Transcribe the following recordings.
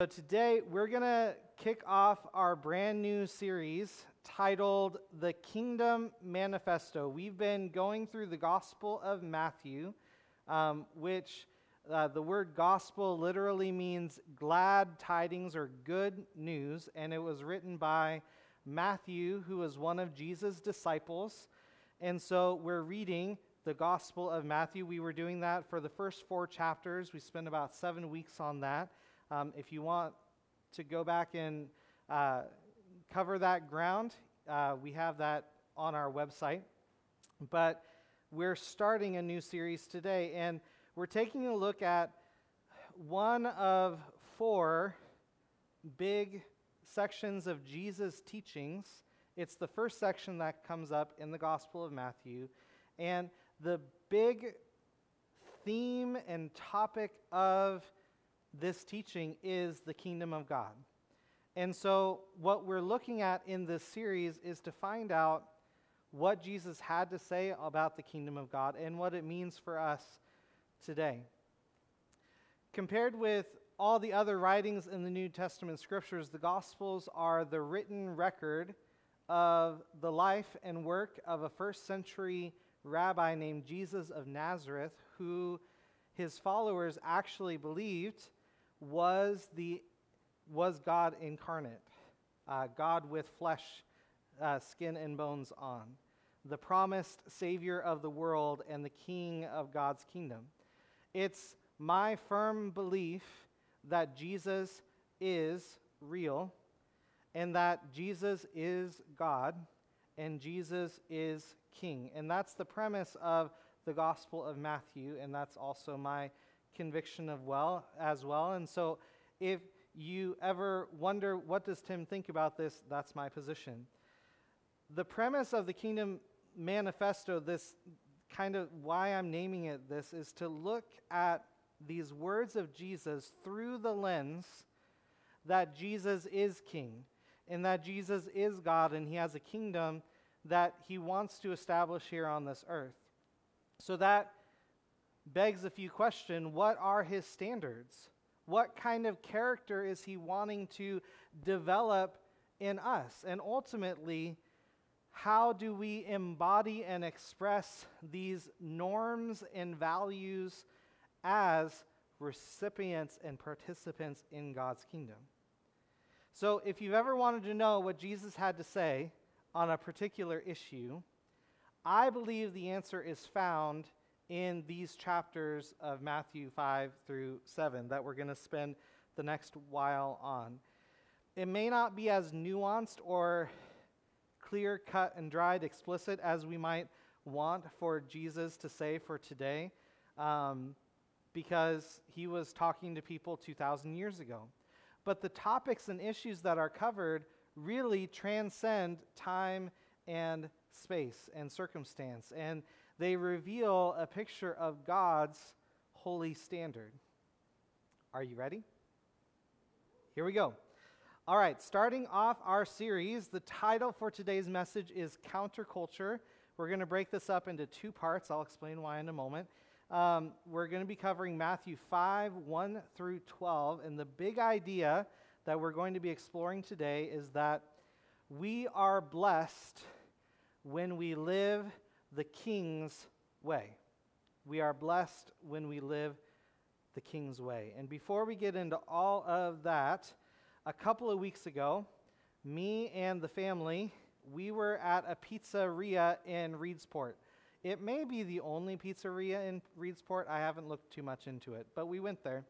So, today we're going to kick off our brand new series titled The Kingdom Manifesto. We've been going through the Gospel of Matthew, um, which uh, the word gospel literally means glad tidings or good news, and it was written by Matthew, who was one of Jesus' disciples. And so we're reading the Gospel of Matthew. We were doing that for the first four chapters. We spent about seven weeks on that. Um, if you want to go back and uh, cover that ground, uh, we have that on our website. But we're starting a new series today, and we're taking a look at one of four big sections of Jesus' teachings. It's the first section that comes up in the Gospel of Matthew. And the big theme and topic of this teaching is the kingdom of God. And so, what we're looking at in this series is to find out what Jesus had to say about the kingdom of God and what it means for us today. Compared with all the other writings in the New Testament scriptures, the Gospels are the written record of the life and work of a first century rabbi named Jesus of Nazareth, who his followers actually believed was, the, was God incarnate, uh, God with flesh, uh, skin, and bones on, the promised Savior of the world and the King of God's kingdom. It's my firm belief that Jesus is real and that Jesus is God and Jesus is King. And that's the premise of the Gospel of Matthew, and that's also my conviction of well as well. And so if you ever wonder what does Tim think about this, that's my position. The premise of the Kingdom Manifesto, this kind of why I'm naming it this, is to look at these words of Jesus through the lens that Jesus is king and that Jesus is God and he has a kingdom that he wants to establish here on this earth. So that begs a few questions. What are his standards? What kind of character is he wanting to develop in us? And ultimately, how do we embody and express these norms and values as recipients and participants in God's kingdom? So, if you've ever wanted to know what Jesus had to say on a particular issue, I believe the answer is found in these chapters of Matthew 5 through 7 that we're going to spend the next while on. It may not be as nuanced or clear cut and dried explicit as we might want for Jesus to say for today, um, because he was talking to people 2,000 years ago. But the topics and issues that are covered really transcend time and space and circumstance. And they reveal a picture of God's holy standard. Are you ready? Here we go. All right, starting off our series, the title for today's message is Counterculture. We're going to break this up into two parts. I'll explain why in a moment. Um, we're going to be covering Matthew 5, 1 through 12. And the big idea that we're going to be exploring today is that we are blessed when we live the king's way. We are blessed when we live the king's way. And before we get into all of that, a couple of weeks ago, me and the family, we were at a pizzeria in Reedsport. It may be the only pizzeria in Reedsport. I haven't looked too much into it, but we went there.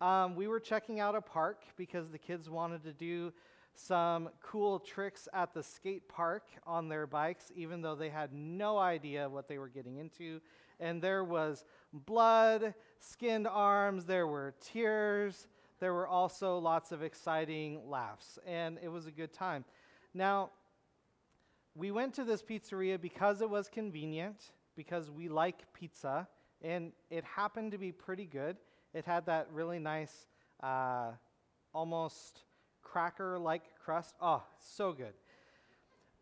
Um, we were checking out a park because the kids wanted to do some cool tricks at the skate park on their bikes, even though they had no idea what they were getting into. And there was blood, skinned arms, there were tears, there were also lots of exciting laughs, and it was a good time. Now, we went to this pizzeria because it was convenient, because we like pizza, and it happened to be pretty good. It had that really nice, uh, almost cracker like crust. Oh, so good.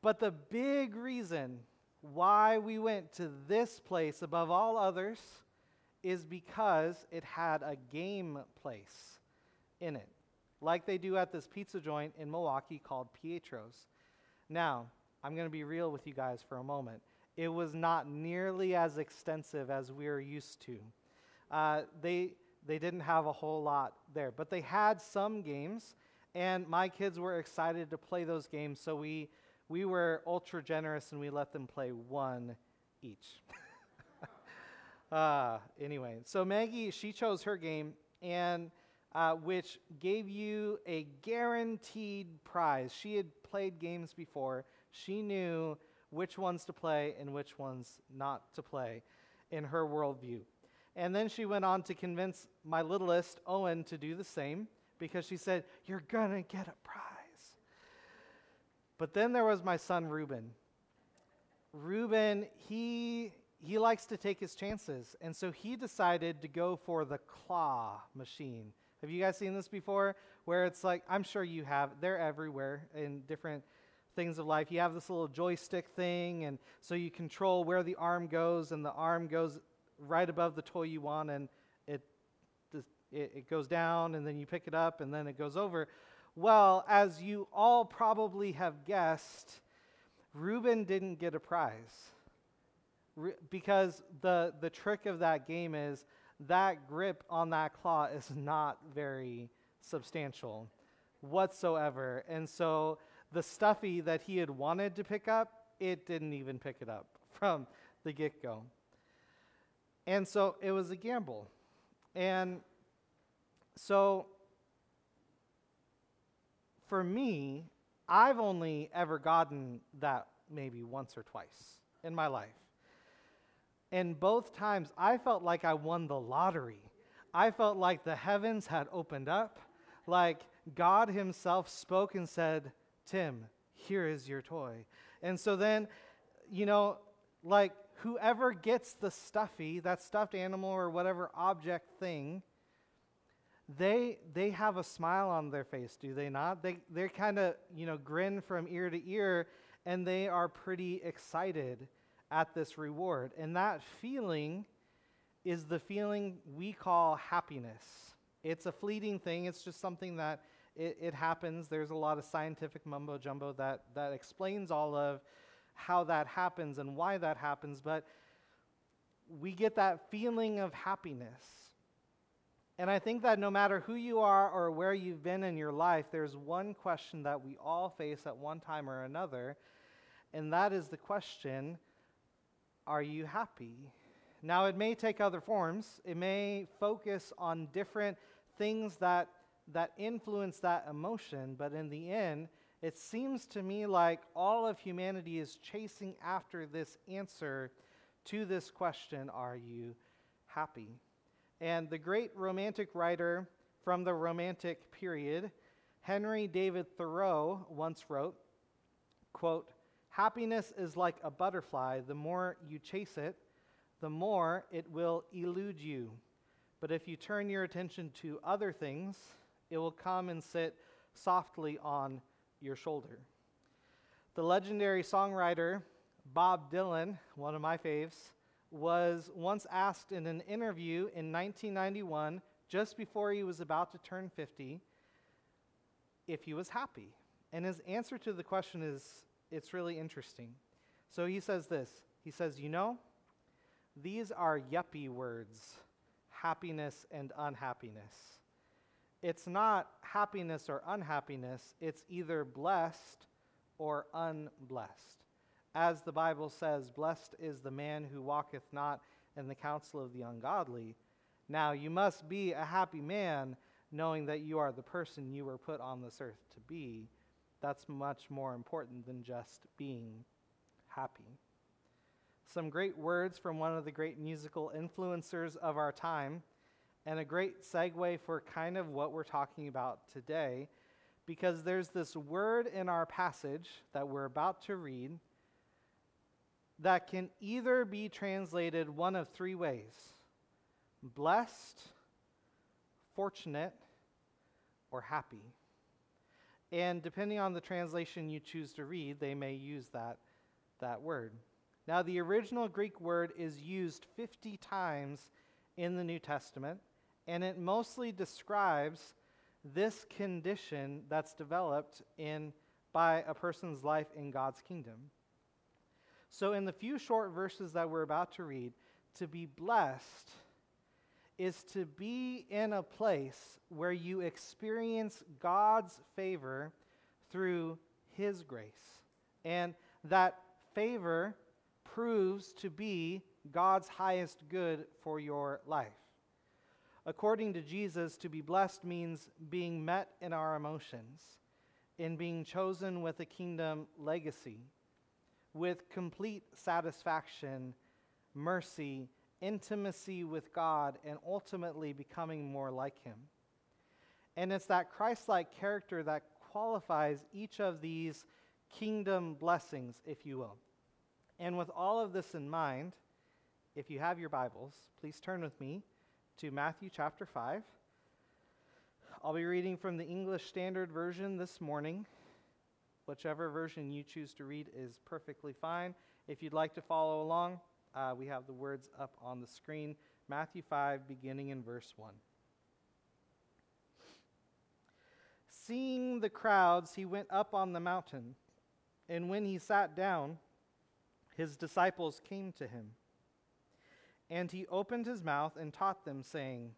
But the big reason why we went to this place above all others is because it had a game place in it. like they do at this pizza joint in Milwaukee called Pietro's. Now, I'm going to be real with you guys for a moment. It was not nearly as extensive as we're used to. Uh, they, they didn't have a whole lot there, but they had some games, and my kids were excited to play those games, so we, we were ultra generous and we let them play one each. uh, anyway, so Maggie, she chose her game, and uh, which gave you a guaranteed prize. She had played games before, she knew which ones to play and which ones not to play in her worldview. And then she went on to convince my littlest, Owen, to do the same because she said, You're going to get a prize. But then there was my son, Reuben. Reuben, he, he likes to take his chances. And so he decided to go for the claw machine. Have you guys seen this before? Where it's like, I'm sure you have, they're everywhere in different things of life. You have this little joystick thing, and so you control where the arm goes, and the arm goes right above the toy you want, and it, it, goes down, and then you pick it up, and then it goes over. Well, as you all probably have guessed, Reuben didn't get a prize. Re- because the, the trick of that game is that grip on that claw is not very substantial whatsoever. And so the stuffy that he had wanted to pick up, it didn't even pick it up from the get go. And so it was a gamble. And so for me, I've only ever gotten that maybe once or twice in my life. And both times I felt like I won the lottery. I felt like the heavens had opened up, like God Himself spoke and said, Tim, here is your toy. And so then, you know, like whoever gets the stuffy, that stuffed animal or whatever object thing, they they have a smile on their face, do they not? They they kind of, you know, grin from ear to ear and they are pretty excited at this reward. And that feeling is the feeling we call happiness. It's a fleeting thing. It's just something that it, it happens. There's a lot of scientific mumbo jumbo that, that explains all of how that happens and why that happens, but we get that feeling of happiness. And I think that no matter who you are or where you've been in your life, there's one question that we all face at one time or another, and that is the question Are you happy? Now, it may take other forms, it may focus on different things that that influence that emotion, but in the end, it seems to me like all of humanity is chasing after this answer to this question Are you happy? And the great romantic writer from the Romantic period, Henry David Thoreau, once wrote, quote, Happiness is like a butterfly. The more you chase it, the more it will elude you. But if you turn your attention to other things, it will come and sit softly on your shoulder. The legendary songwriter Bob Dylan, one of my faves, was once asked in an interview in 1991, just before he was about to turn 50, if he was happy. And his answer to the question is it's really interesting. So he says this He says, You know, these are yuppie words happiness and unhappiness. It's not happiness or unhappiness, it's either blessed or unblessed. As the Bible says, blessed is the man who walketh not in the counsel of the ungodly. Now, you must be a happy man knowing that you are the person you were put on this earth to be. That's much more important than just being happy. Some great words from one of the great musical influencers of our time and a great segue for kind of what we're talking about today, because there's this word in our passage that we're about to read that can either be translated one of three ways blessed, fortunate, or happy. And depending on the translation you choose to read, they may use that, that word. Now, the original Greek word is used 50 times in the New Testament and it mostly describes this condition that's developed in by a person's life in God's kingdom. So in the few short verses that we're about to read, to be blessed is to be in a place where you experience God's favor through his grace. And that favor proves to be God's highest good for your life. According to Jesus, to be blessed means being met in our emotions, in being chosen with a kingdom legacy, with complete satisfaction, mercy, intimacy with God, and ultimately becoming more like Him. And it's that Christ like character that qualifies each of these kingdom blessings, if you will. And with all of this in mind, if you have your Bibles, please turn with me to Matthew chapter 5. I'll be reading from the English Standard Version this morning. Whichever version you choose to read is perfectly fine. If you'd like to follow along, uh, we have the words up on the screen. Matthew 5, beginning in verse 1. Seeing the crowds, he went up on the mountain, and when he sat down, his disciples came to him. And he opened his mouth and taught them, saying,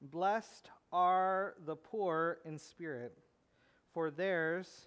Blessed are the poor in spirit, for theirs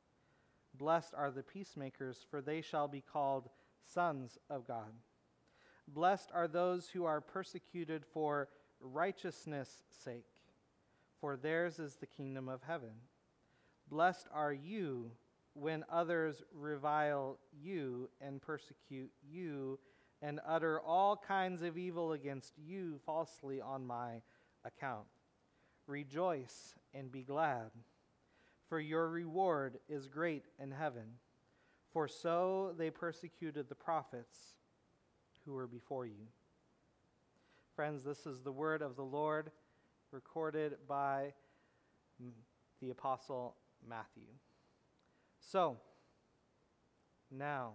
Blessed are the peacemakers, for they shall be called sons of God. Blessed are those who are persecuted for righteousness' sake, for theirs is the kingdom of heaven. Blessed are you when others revile you and persecute you and utter all kinds of evil against you falsely on my account. Rejoice and be glad, for your reward is great in heaven. For so they persecuted the prophets who were before you. Friends, this is the word of the Lord recorded by the Apostle Matthew. So, now,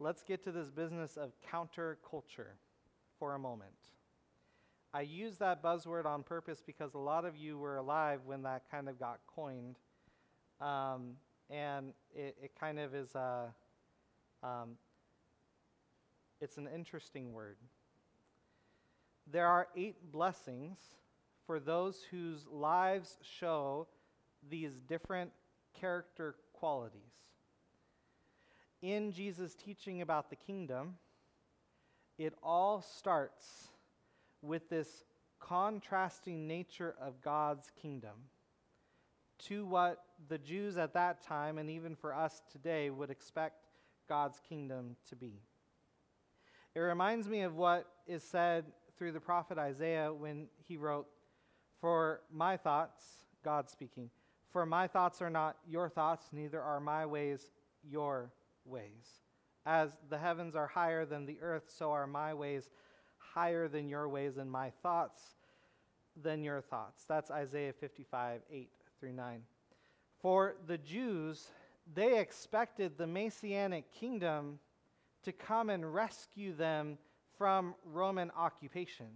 let's get to this business of counterculture for a moment. I use that buzzword on purpose because a lot of you were alive when that kind of got coined. Um, and it, it, kind of is a, um, it's an interesting word. There are eight blessings for those whose lives show these different character qualities. In Jesus' teaching about the kingdom, it all starts with this contrasting nature of God's kingdom to what the Jews at that time and even for us today would expect God's kingdom to be. It reminds me of what is said through the prophet Isaiah when he wrote, For my thoughts, God speaking, for my thoughts are not your thoughts, neither are my ways your ways. As the heavens are higher than the earth, so are my ways higher than your ways, and my thoughts than your thoughts. That's Isaiah 55, 8 through 9. For the Jews, they expected the Messianic kingdom to come and rescue them from Roman occupation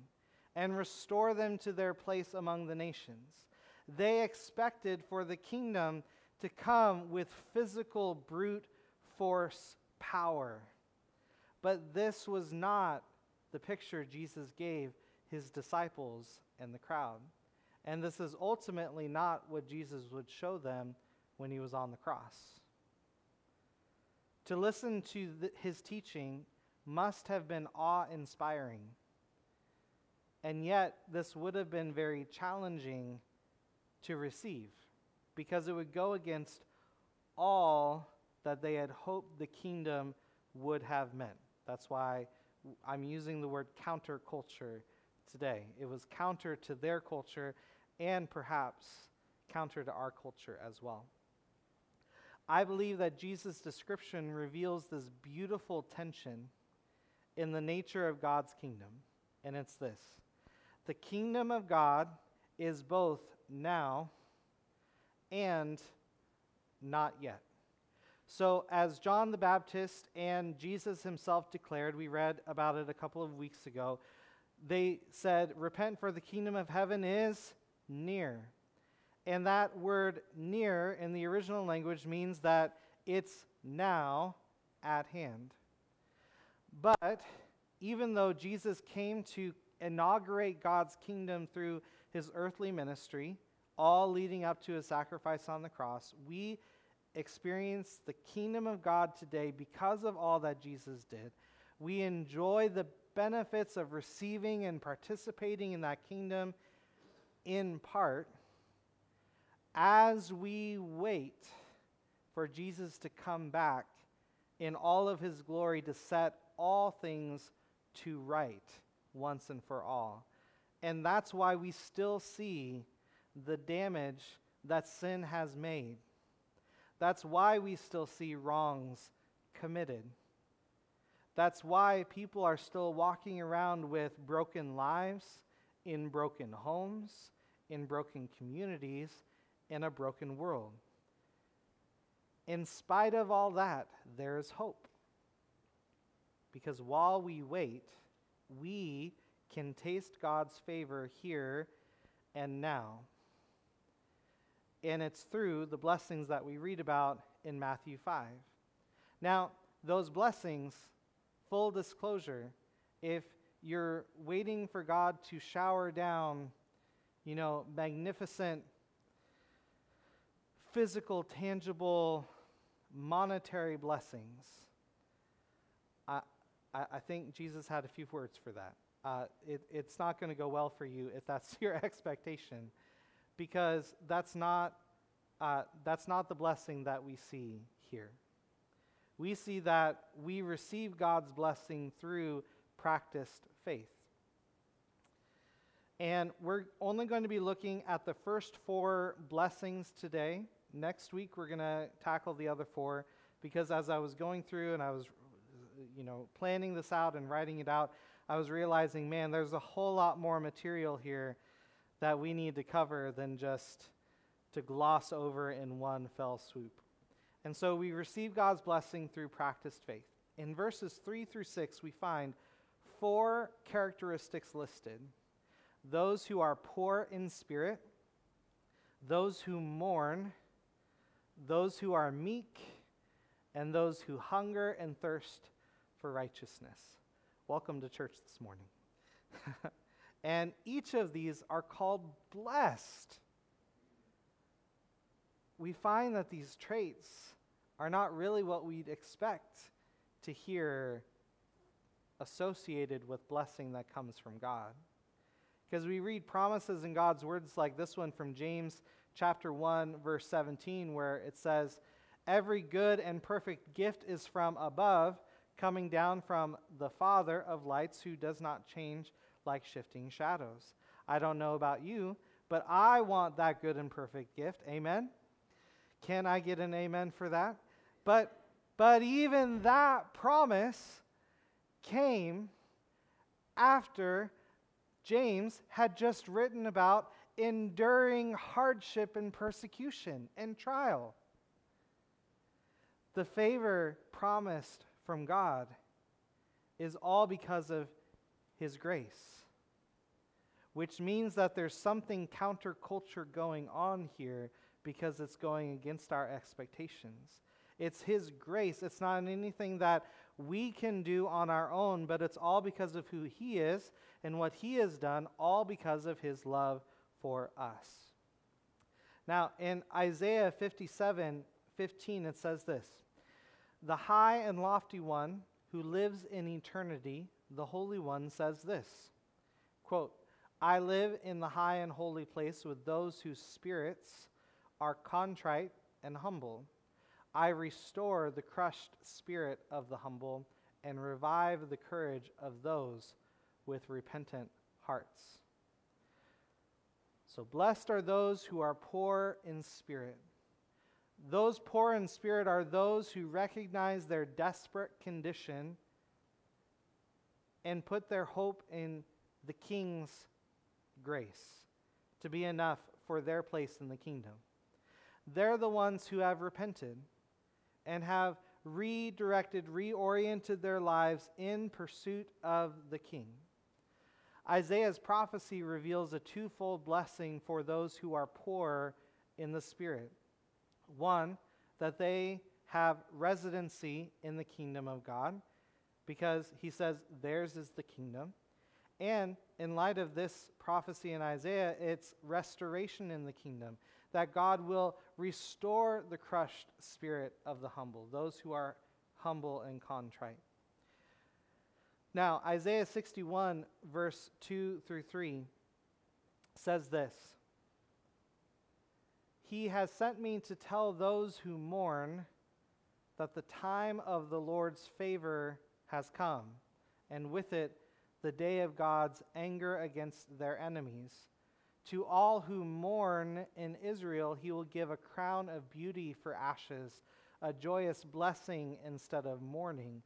and restore them to their place among the nations. They expected for the kingdom to come with physical, brute force power. But this was not the picture Jesus gave his disciples and the crowd. And this is ultimately not what Jesus would show them when he was on the cross. To listen to his teaching must have been awe inspiring. And yet, this would have been very challenging to receive because it would go against all that they had hoped the kingdom would have meant. That's why I'm using the word counterculture today. It was counter to their culture and perhaps counter to our culture as well. I believe that Jesus' description reveals this beautiful tension in the nature of God's kingdom, and it's this the kingdom of God is both now and not yet. So, as John the Baptist and Jesus himself declared, we read about it a couple of weeks ago, they said, Repent, for the kingdom of heaven is near. And that word near in the original language means that it's now at hand. But even though Jesus came to inaugurate God's kingdom through his earthly ministry, all leading up to his sacrifice on the cross, we experience the kingdom of God today because of all that Jesus did. We enjoy the benefits of receiving and participating in that kingdom in part as we wait for Jesus to come back in all of his glory to set all things to right once and for all. And that's why we still see the damage that sin has made. That's why we still see wrongs committed. That's why people are still walking around with broken lives, in broken homes, in broken communities, in a broken world. In spite of all that, there's hope. Because while we wait, we can taste God's favor here and now. And it's through the blessings that we read about in Matthew 5. Now, those blessings, full disclosure, if you're waiting for God to shower down, you know, magnificent physical, tangible, monetary blessings, I, I, I think Jesus had a few words for that. Uh, it, it's not going to go well for you if that's your expectation, because that's not, uh, that's not the blessing that we see here. We see that we receive God's blessing through practiced faith. And we're only going to be looking at the first four blessings today. Next week, we're going to tackle the other four because as I was going through and I was, you know, planning this out and writing it out, I was realizing, man, there's a whole lot more material here that we need to cover than just to gloss over in one fell swoop. And so we receive God's blessing through practiced faith. In verses 3 through 6, we find four characteristics listed those who are poor in spirit, those who mourn, those who are meek, and those who hunger and thirst for righteousness. Welcome to church this morning. and each of these are called blessed. We find that these traits are not really what we'd expect to hear associated with blessing that comes from God. Because we read promises in God's words like this one from James chapter 1 verse 17 where it says every good and perfect gift is from above coming down from the father of lights who does not change like shifting shadows. I don't know about you, but I want that good and perfect gift. Amen. Can I get an amen for that? But but even that promise came after James had just written about enduring hardship and persecution and trial. The favor promised from God is all because of His grace, which means that there's something counterculture going on here because it's going against our expectations. It's His grace. It's not anything that we can do on our own, but it's all because of who He is and what He has done, all because of His love for us. Now, in Isaiah 57 15, it says this The high and lofty one who lives in eternity, the Holy One, says this quote, I live in the high and holy place with those whose spirits are contrite and humble. I restore the crushed spirit of the humble and revive the courage of those with repentant hearts. So blessed are those who are poor in spirit. Those poor in spirit are those who recognize their desperate condition and put their hope in the king's grace to be enough for their place in the kingdom. They're the ones who have repented and have redirected, reoriented their lives in pursuit of the king. Isaiah's prophecy reveals a twofold blessing for those who are poor in the spirit. One, that they have residency in the kingdom of God, because he says theirs is the kingdom. And in light of this prophecy in Isaiah, it's restoration in the kingdom, that God will restore the crushed spirit of the humble, those who are humble and contrite. Now, Isaiah 61, verse 2 through 3 says this He has sent me to tell those who mourn that the time of the Lord's favor has come, and with it, the day of God's anger against their enemies. To all who mourn in Israel, he will give a crown of beauty for ashes, a joyous blessing instead of mourning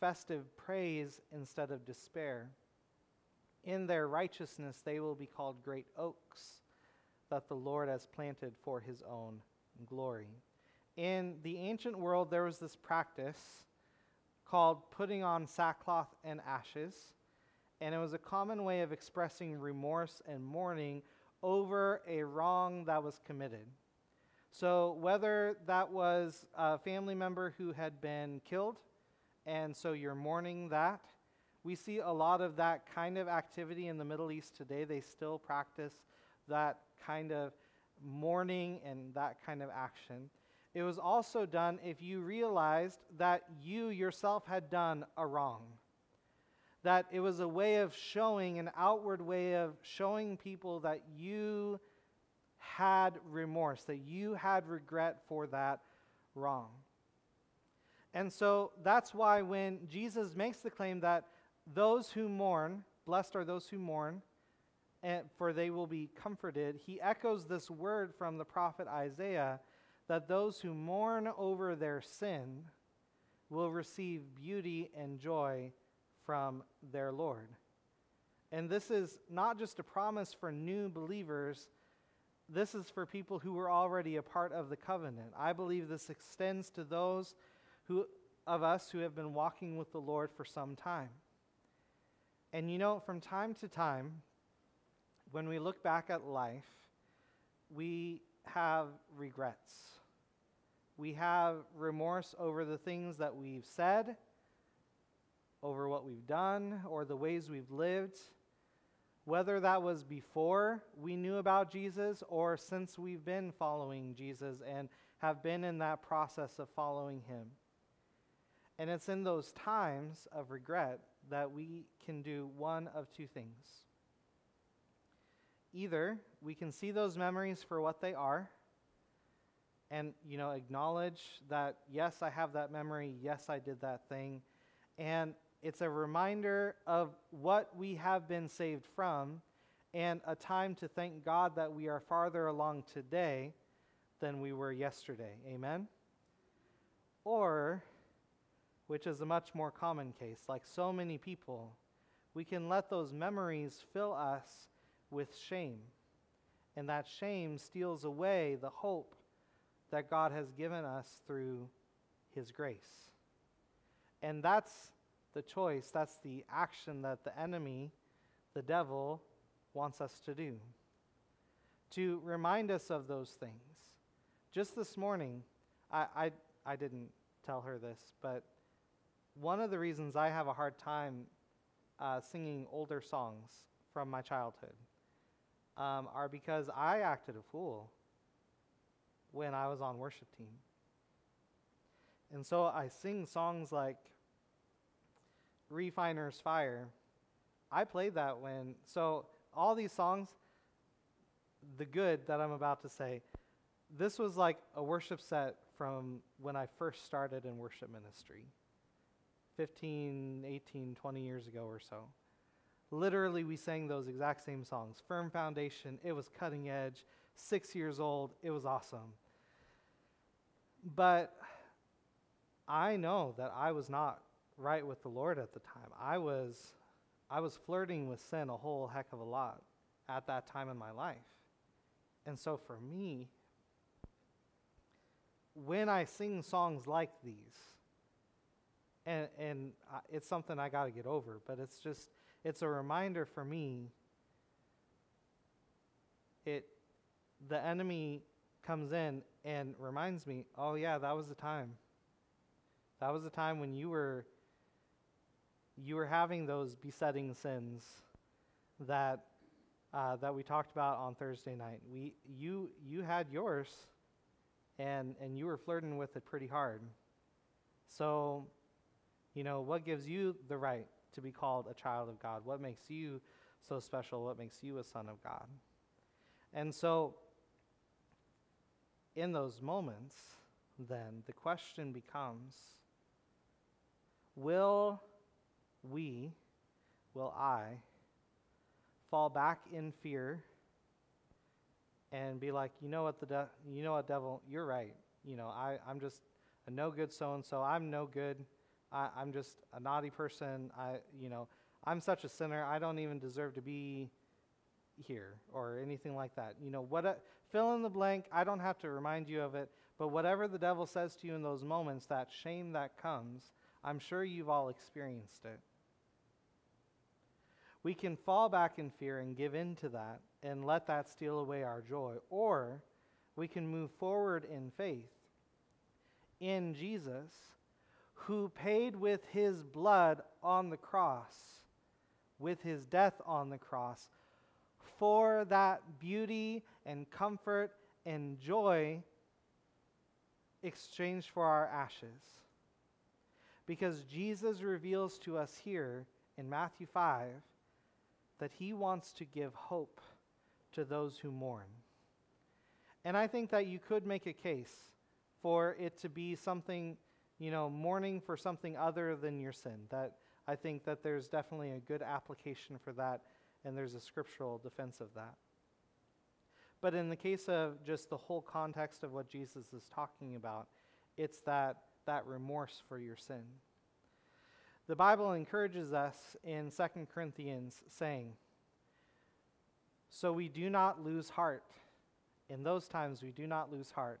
festive praise instead of despair. In their righteousness, they will be called great oaks that the Lord has planted for his own glory. In the ancient world, there was this practice called putting on sackcloth and ashes, and it was a common way of expressing remorse and mourning over a wrong that was committed. So, whether that was a family member who had been killed, and so you're mourning that. We see a lot of that kind of activity in the Middle East today. They still practice that kind of mourning and that kind of action. It was also done if you realized that you yourself had done a wrong. That it was a way of showing, an outward way of showing people that you had remorse, that you had regret for that wrong. And so that's why when Jesus makes the claim that those who mourn, blessed are those who mourn, and for they will be comforted, he echoes this word from the prophet Isaiah that those who mourn over their sin will receive beauty and joy from their Lord. And this is not just a promise for new believers, this is for people who were already a part of the covenant. I believe this extends to those who, of us who have been walking with the Lord for some time. And you know, from time to time, when we look back at life, we have regrets. We have remorse over the things that we've said, over what we've done, or the ways we've lived. Whether that was before we knew about Jesus or since we've been following Jesus and have been in that process of following him. And it's in those times of regret that we can do one of two things. Either we can see those memories for what they are and you know acknowledge that yes, I have that memory, yes, I did that thing, and it's a reminder of what we have been saved from and a time to thank God that we are farther along today than we were yesterday. Amen. Or which is a much more common case. Like so many people, we can let those memories fill us with shame. And that shame steals away the hope that God has given us through His grace. And that's the choice, that's the action that the enemy, the devil, wants us to do. To remind us of those things. Just this morning, I, I, I didn't tell her this, but one of the reasons I have a hard time uh, singing older songs from my childhood um, are because I acted a fool when I was on worship team. And so I sing songs like Refiner's Fire. I played that when, so all these songs, the good that I'm about to say, this was like a worship set from when I first started in worship ministry. 15, 18, 20 years ago or so. Literally, we sang those exact same songs. Firm foundation, it was cutting edge. Six years old, it was awesome. But I know that I was not right with the Lord at the time. I was, I was flirting with sin a whole heck of a lot at that time in my life. And so for me, when I sing songs like these, and, and uh, it's something I got to get over, but it's just, it's a reminder for me. It, the enemy comes in and reminds me, oh, yeah, that was the time. That was the time when you were you were having those besetting sins that uh, that we talked about on Thursday night. We you you had yours, and and you were flirting with it pretty hard. So, you know, what gives you the right to be called a child of God? What makes you so special? What makes you a son of God? And so, in those moments, then the question becomes Will we, will I, fall back in fear and be like, you know what, the de- you know what, devil, you're right. You know, I, I'm just a no good so and so. I'm no good. I, I'm just a naughty person. I, you know, I'm such a sinner. I don't even deserve to be here or anything like that. You know, what? A, fill in the blank. I don't have to remind you of it. But whatever the devil says to you in those moments, that shame that comes, I'm sure you've all experienced it. We can fall back in fear and give in to that and let that steal away our joy, or we can move forward in faith in Jesus, who paid with his blood on the cross, with his death on the cross, for that beauty and comfort and joy exchanged for our ashes. Because Jesus reveals to us here in Matthew 5 that he wants to give hope to those who mourn. And I think that you could make a case for it to be something, you know, mourning for something other than your sin. That I think that there's definitely a good application for that, and there's a scriptural defense of that. But in the case of just the whole context of what Jesus is talking about, it's that that remorse for your sin. The Bible encourages us in 2 Corinthians saying, So we do not lose heart. In those times, we do not lose heart.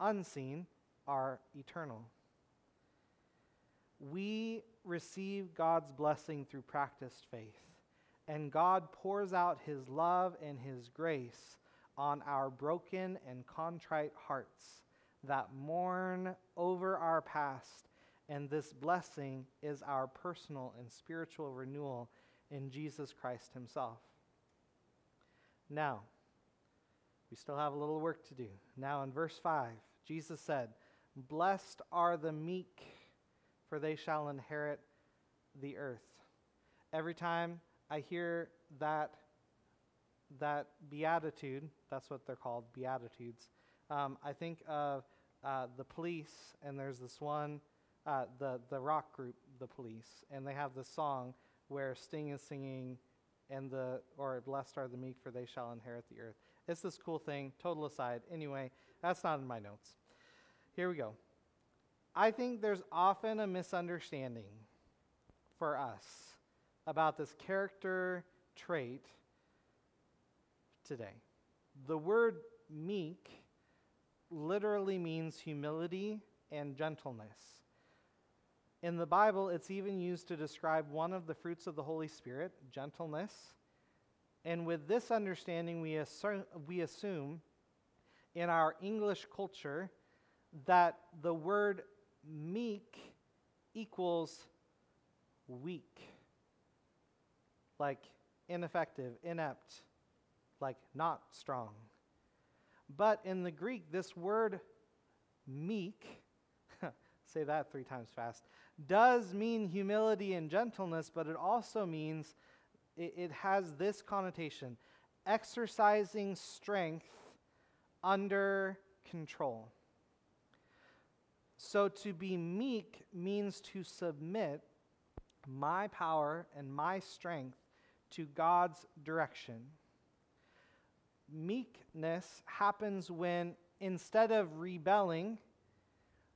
unseen are eternal. We receive God's blessing through practiced faith, and God pours out his love and his grace on our broken and contrite hearts that mourn over our past and this blessing is our personal and spiritual renewal in Jesus Christ Himself. Now, we still have a little work to do. Now, in verse 5, Jesus said, Blessed are the meek, for they shall inherit the earth. Every time I hear that, that beatitude, that's what they're called, beatitudes, um, I think of uh, the police, and there's this one uh, the the rock group, the Police, and they have this song where Sting is singing, and the or blessed are the meek, for they shall inherit the earth. It's this cool thing. Total aside. Anyway, that's not in my notes. Here we go. I think there's often a misunderstanding for us about this character trait today. The word meek literally means humility and gentleness. In the Bible, it's even used to describe one of the fruits of the Holy Spirit, gentleness. And with this understanding, we assume, we assume in our English culture that the word meek equals weak. like ineffective, inept, like not strong. But in the Greek, this word meek, say that three times fast, does mean humility and gentleness, but it also means it, it has this connotation exercising strength under control. So to be meek means to submit my power and my strength to God's direction. Meekness happens when instead of rebelling,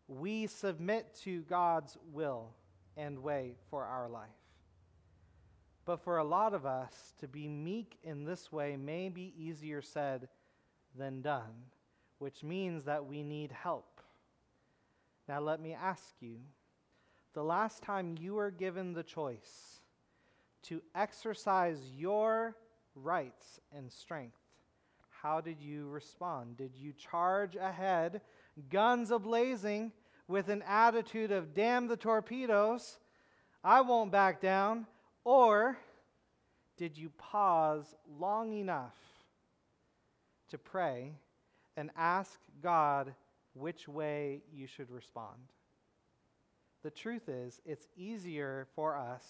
we submit to God's will and way for our life. But for a lot of us, to be meek in this way may be easier said than done, which means that we need help. Now, let me ask you the last time you were given the choice to exercise your rights and strength, how did you respond? Did you charge ahead, guns ablazing, with an attitude of, damn the torpedoes, I won't back down? Or did you pause long enough to pray and ask God which way you should respond? The truth is, it's easier for us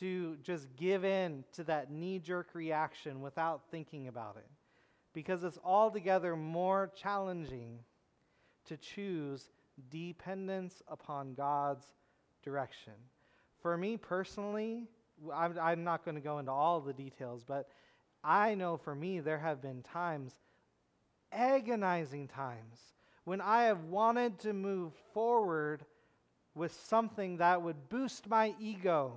to just give in to that knee jerk reaction without thinking about it because it's altogether more challenging to choose dependence upon God's direction. For me personally, I'm, I'm not going to go into all the details, but I know for me there have been times, agonizing times, when I have wanted to move forward with something that would boost my ego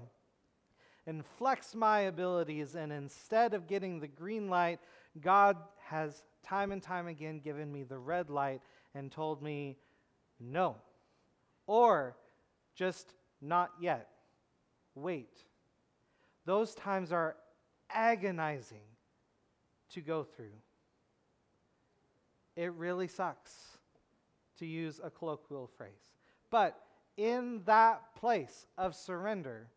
and flex my abilities, and instead of getting the green light, God has time and time again given me the red light and told me no. Or just not yet. Wait. Those times are agonizing to go through. It really sucks, to use a colloquial phrase. But in that place of surrender,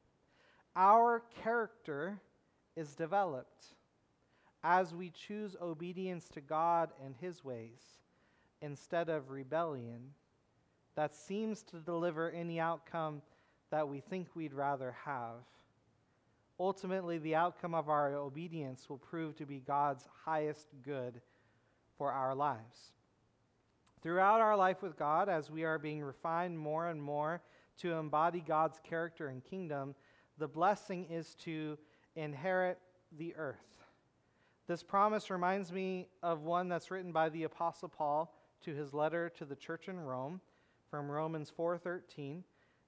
our character is developed as we choose obedience to God and His ways instead of rebellion that seems to deliver any outcome that we think we'd rather have. Ultimately, the outcome of our obedience will prove to be God's highest good for our lives. Throughout our life with God, as we are being refined more and more to embody God's character and kingdom, the blessing is to inherit the earth. This promise reminds me of one that's written by the Apostle Paul to his letter to the church in Rome from Romans 4:13.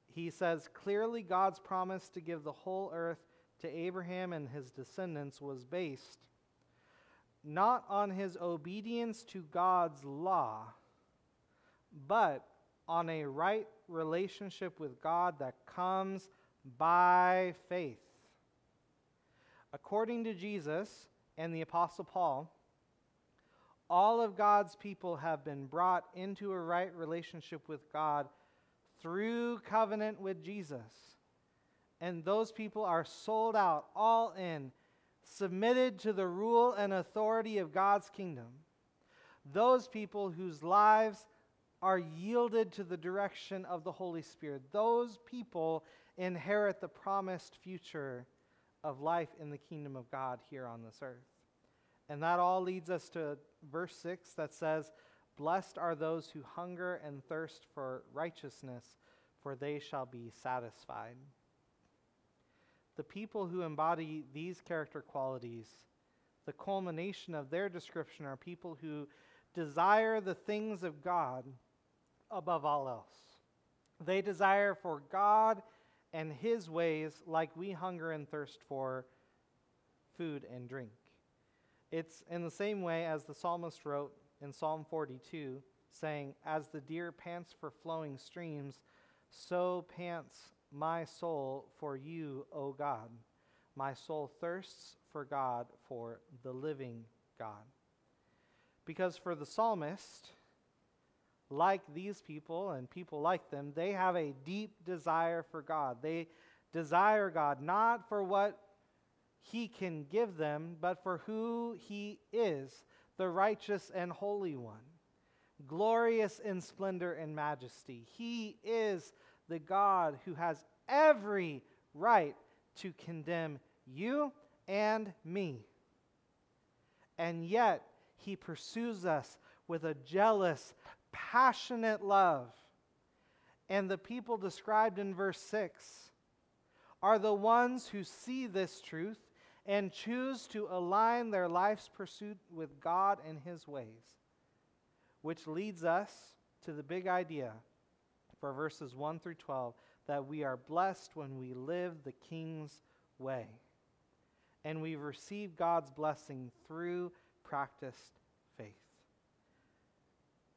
He says, "Clearly God's promise to give the whole earth to Abraham and his descendants was based not on his obedience to God's law, but on a right relationship with God that comes by faith. According to Jesus and the Apostle Paul, all of God's people have been brought into a right relationship with God through covenant with Jesus. And those people are sold out, all in, submitted to the rule and authority of God's kingdom. Those people whose lives are yielded to the direction of the Holy Spirit. Those people inherit the promised future of life in the kingdom of God here on this earth. And that all leads us to verse 6 that says, Blessed are those who hunger and thirst for righteousness, for they shall be satisfied. The people who embody these character qualities, the culmination of their description, are people who desire the things of God above all else. They desire for God and His ways like we hunger and thirst for food and drink. It's in the same way as the psalmist wrote in Psalm 42, saying, As the deer pants for flowing streams, so pants my soul for you, O God. My soul thirsts for God, for the living God. Because for the psalmist, like these people and people like them, they have a deep desire for God. They desire God not for what he can give them, but for who he is, the righteous and holy one, glorious in splendor and majesty. He is the God who has every right to condemn you and me. And yet, he pursues us with a jealous, passionate love. And the people described in verse 6 are the ones who see this truth and choose to align their life's pursuit with God and His ways. Which leads us to the big idea for verses 1 through 12 that we are blessed when we live the King's way. And we receive God's blessing through practiced faith.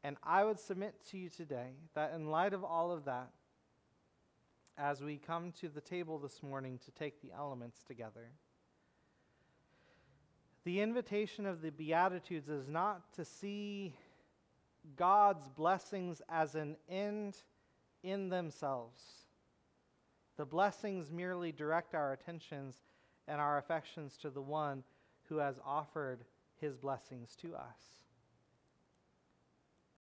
And I would submit to you today that in light of all of that, as we come to the table this morning to take the elements together, the invitation of the Beatitudes is not to see God's blessings as an end in themselves. The blessings merely direct our attentions and our affections to the one who has offered his blessings to us.